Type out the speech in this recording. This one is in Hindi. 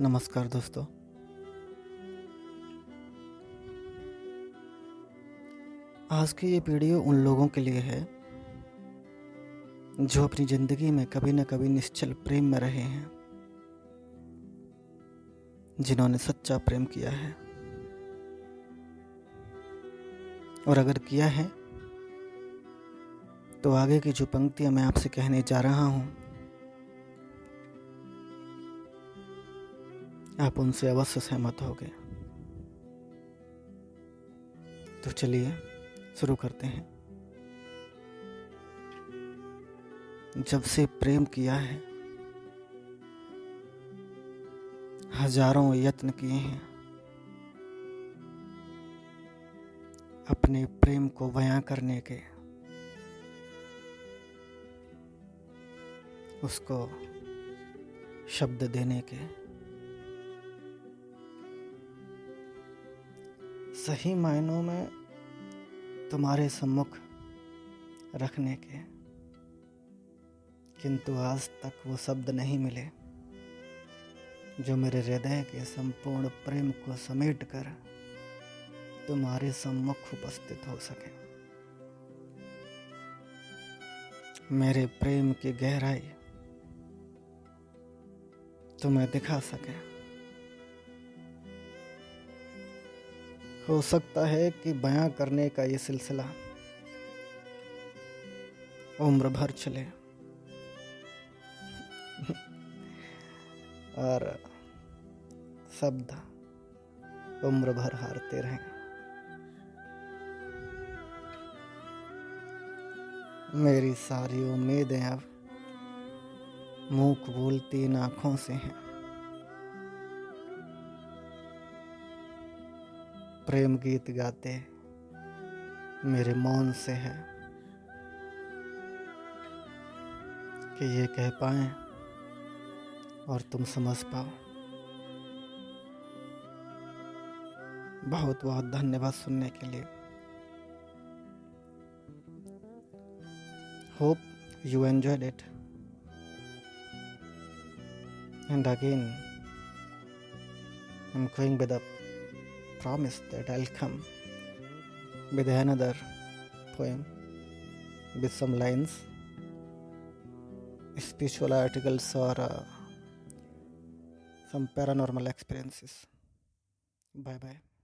नमस्कार दोस्तों। आज की ये वीडियो उन लोगों के लिए है, जो अपनी ज़िंदगी में कभी न कभी निश्चल प्रेम में रहे हैं, जिन्होंने सच्चा प्रेम किया है। और अगर किया है तो आगे की जो पंक्तियाँ मैं आपसे कहने जा रहा हूँ आप उनसे अवश्य सहमत हो गए तो चलिए, शुरू करते हैं। जब से प्रेम किया है, हज़ारों यत्न किए हैं, अपने प्रेम को बयां करने के, उसको शब्द देने के सही मायनों में तुम्हारे सम्मुख रखने के। किंतु आज तक वो शब्द नहीं मिले, जो मेरे हृदय के संपूर्ण प्रेम को समेट कर तुम्हारे सम्मुख उपस्थित हो सके। मेरे प्रेम की गहराई तुम्हें दिखा सके। हो सकता है कि बयां करने का ये सिलसिला उम्र भर चले। और शब्द उम्र भर हारते रहें। मेरी सारी उम्मीदें अब मुँह बोलती इन आँखों से हैं। प्रेम गीत गाते मेरे मौन से है कि ये कह पाए और तुम समझ पाओ। बहुत बहुत धन्यवाद सुनने के लिए। Hope you enjoyed it and again I am going with a promise that I'll come with another poem with some lines, spiritual articles, or uh, some paranormal experiences. Bye bye.